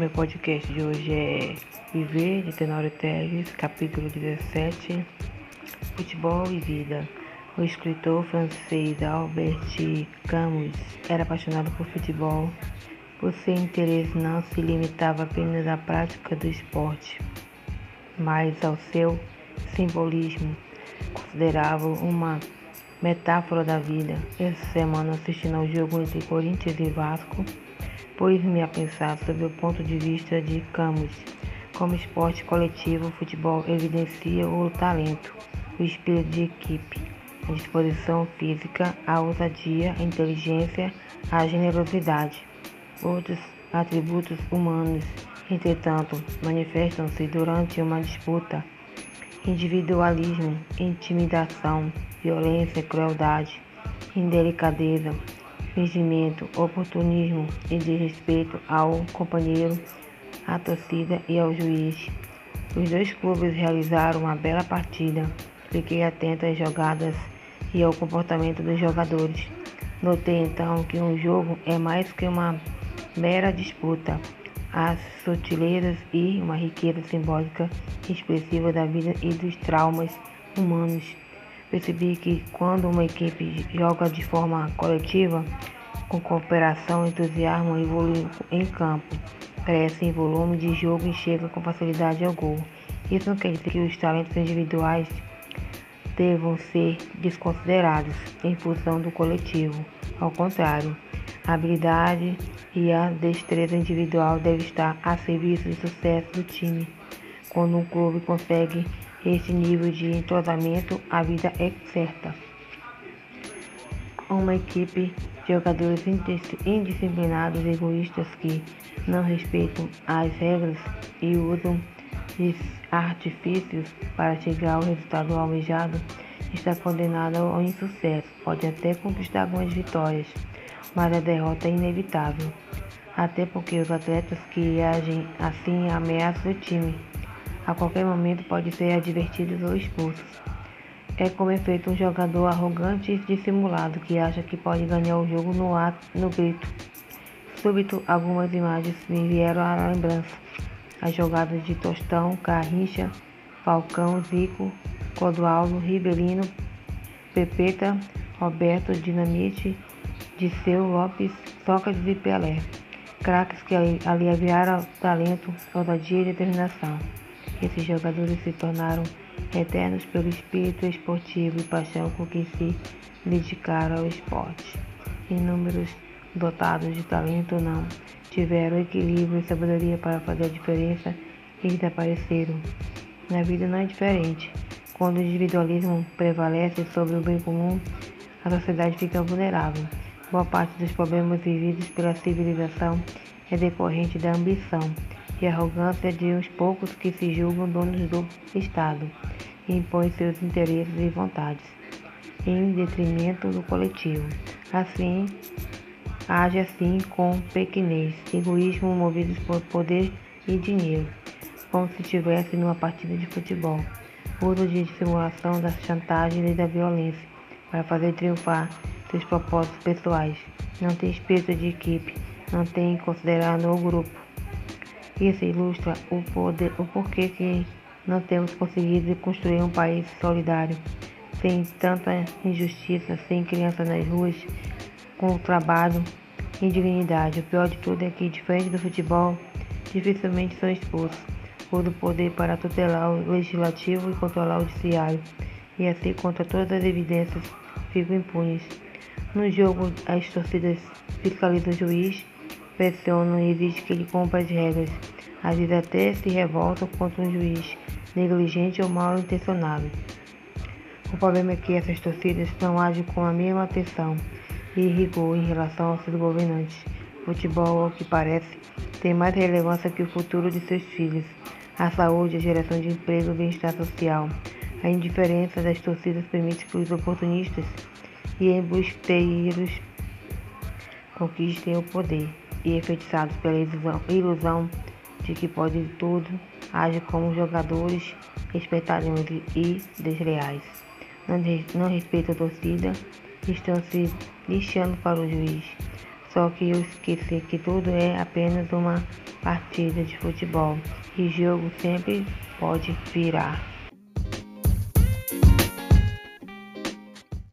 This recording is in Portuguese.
Meu podcast de hoje é Viver de Tenório Teles, capítulo 17 Futebol e Vida. O escritor francês Albert Camus era apaixonado por futebol. Por seu interesse não se limitava apenas à prática do esporte, mas ao seu simbolismo. Considerava uma metáfora da vida. Essa semana assistindo ao jogo entre Corinthians e Vasco pus-me a pensar sobre o ponto de vista de Camus. Como esporte coletivo, o futebol evidencia o talento, o espírito de equipe, a disposição física, a ousadia, a inteligência, a generosidade. Outros atributos humanos, entretanto, manifestam-se durante uma disputa. Individualismo, intimidação, violência, crueldade, indelicadeza, fingimento, oportunismo e desrespeito ao companheiro, à torcida e ao juiz. Os dois clubes realizaram uma bela partida. Fiquei atento às jogadas e ao comportamento dos jogadores. Notei então que um jogo é mais que uma mera disputa. Há sutilezas e uma riqueza simbólica expressiva da vida e dos traumas humanos Percebi que quando uma equipe joga de forma coletiva, com cooperação, entusiasmo evolui em campo, cresce em volume de jogo e chega com facilidade ao gol. Isso não quer dizer que os talentos individuais devam ser desconsiderados em função do coletivo. Ao contrário, a habilidade e a destreza individual devem estar a serviço do sucesso do time. Quando um clube consegue esse nível de entrosamento, a vida é certa. Uma equipe de jogadores indisciplinados, egoístas que não respeitam as regras e usam artifícios para chegar ao resultado almejado está condenada ao insucesso. Pode até conquistar algumas vitórias, mas a derrota é inevitável. Até porque os atletas que agem assim ameaçam o time a qualquer momento pode ser advertido ou expulso. É como é feito um jogador arrogante e dissimulado que acha que pode ganhar o jogo no ato, no grito. Súbito, algumas imagens me vieram à lembrança. As jogadas de Tostão, Carrincha, Falcão, Zico, Clodoaldo, Ribelino, Pepeta, Roberto, Dinamite, Disseu, Lopes, Sócrates e Pelé. Craques que aliviaram talento, ousadia e determinação. Esses jogadores se tornaram eternos pelo espírito esportivo e paixão com que se dedicaram ao esporte. Inúmeros dotados de talento não tiveram equilíbrio e sabedoria para fazer a diferença e desapareceram. Na vida não é diferente. Quando o individualismo prevalece sobre o bem comum, a sociedade fica vulnerável. Boa parte dos problemas vividos pela civilização é decorrente da ambição e arrogância de uns poucos que se julgam donos do Estado e impõem seus interesses e vontades em detrimento do coletivo. Assim, age assim com pequenez, egoísmo movidos por poder e dinheiro, como se estivesse numa partida de futebol. Uso de dissimulação da chantagem e da violência para fazer triunfar seus propósitos pessoais. Não tem espírito de equipe, não tem considerado o grupo isso ilustra o, poder, o porquê que não temos conseguido construir um país solidário, sem tanta injustiça, sem crianças nas ruas, com trabalho e dignidade. O pior de tudo é que, diferente do futebol, dificilmente são expulsos por o poder para tutelar o legislativo e controlar o judiciário, e assim, contra todas as evidências, ficam impunes. No jogo, as torcidas fiscalizam o juiz pressionam e exigem que ele cumpra as regras. Às vezes até se revoltam contra um juiz negligente ou mal intencionado. O problema é que essas torcidas não agem com a mesma atenção e rigor em relação aos seus governantes. Futebol, ao que parece, tem mais relevância que o futuro de seus filhos, a saúde, a geração de emprego e o bem-estar social. A indiferença das torcidas permite que os oportunistas e embusteiros conquistem o poder e enfeitiçados pela ilusão, ilusão de que podem tudo, agem como jogadores espetadores e desleais. Não, não respeitam a torcida, estão se lixando para o juiz. Só que eu esqueci que tudo é apenas uma partida de futebol e jogo sempre pode virar.